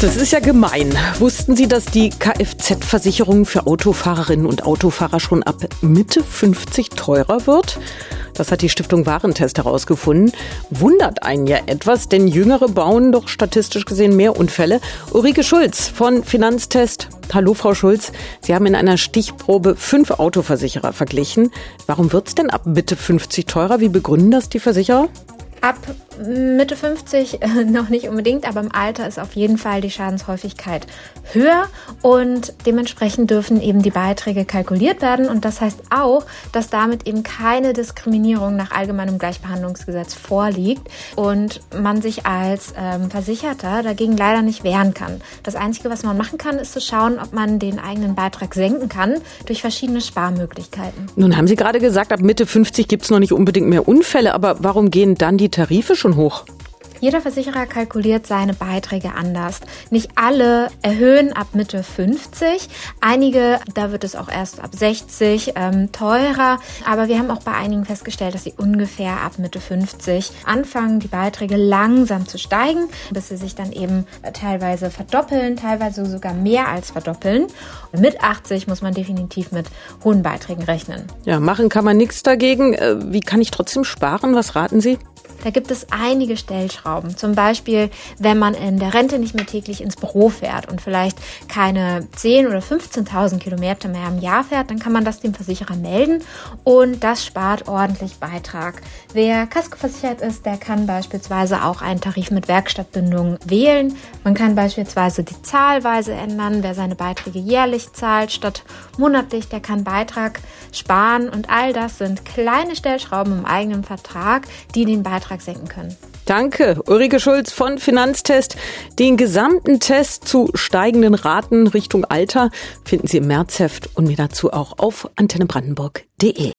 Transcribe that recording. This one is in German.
Das ist ja gemein. Wussten Sie, dass die Kfz-Versicherung für Autofahrerinnen und Autofahrer schon ab Mitte 50 teurer wird? Das hat die Stiftung Warentest herausgefunden. Wundert einen ja etwas, denn Jüngere bauen doch statistisch gesehen mehr Unfälle. Ulrike Schulz von Finanztest. Hallo, Frau Schulz. Sie haben in einer Stichprobe fünf Autoversicherer verglichen. Warum wird es denn ab Mitte 50 teurer? Wie begründen das die Versicherer? Ab Mitte 50 äh, noch nicht unbedingt, aber im Alter ist auf jeden Fall die Schadenshäufigkeit höher und dementsprechend dürfen eben die Beiträge kalkuliert werden und das heißt auch, dass damit eben keine Diskriminierung nach allgemeinem Gleichbehandlungsgesetz vorliegt und man sich als ähm, Versicherter dagegen leider nicht wehren kann. Das Einzige, was man machen kann, ist zu schauen, ob man den eigenen Beitrag senken kann durch verschiedene Sparmöglichkeiten. Nun haben Sie gerade gesagt, ab Mitte 50 gibt es noch nicht unbedingt mehr Unfälle, aber warum gehen dann die Tarife schon hoch? Jeder Versicherer kalkuliert seine Beiträge anders. Nicht alle erhöhen ab Mitte 50. Einige, da wird es auch erst ab 60 ähm, teurer. Aber wir haben auch bei einigen festgestellt, dass sie ungefähr ab Mitte 50 anfangen, die Beiträge langsam zu steigen, bis sie sich dann eben teilweise verdoppeln, teilweise sogar mehr als verdoppeln. Und mit 80 muss man definitiv mit hohen Beiträgen rechnen. Ja, machen kann man nichts dagegen. Äh, wie kann ich trotzdem sparen? Was raten Sie? Da gibt es einige Stellschrauben. Zum Beispiel, wenn man in der Rente nicht mehr täglich ins Büro fährt und vielleicht keine 10.000 oder 15.000 Kilometer mehr im Jahr fährt, dann kann man das dem Versicherer melden und das spart ordentlich Beitrag. Wer Kaskoversichert ist, der kann beispielsweise auch einen Tarif mit Werkstattbindung wählen. Man kann beispielsweise die Zahlweise ändern. Wer seine Beiträge jährlich zahlt statt monatlich, der kann Beitrag sparen und all das sind kleine Stellschrauben im eigenen Vertrag, die den Beitrag Beitrag senken können. Danke, Ulrike Schulz von Finanztest. Den gesamten Test zu steigenden Raten Richtung Alter finden Sie im Märzheft und mir dazu auch auf antennebrandenburg.de.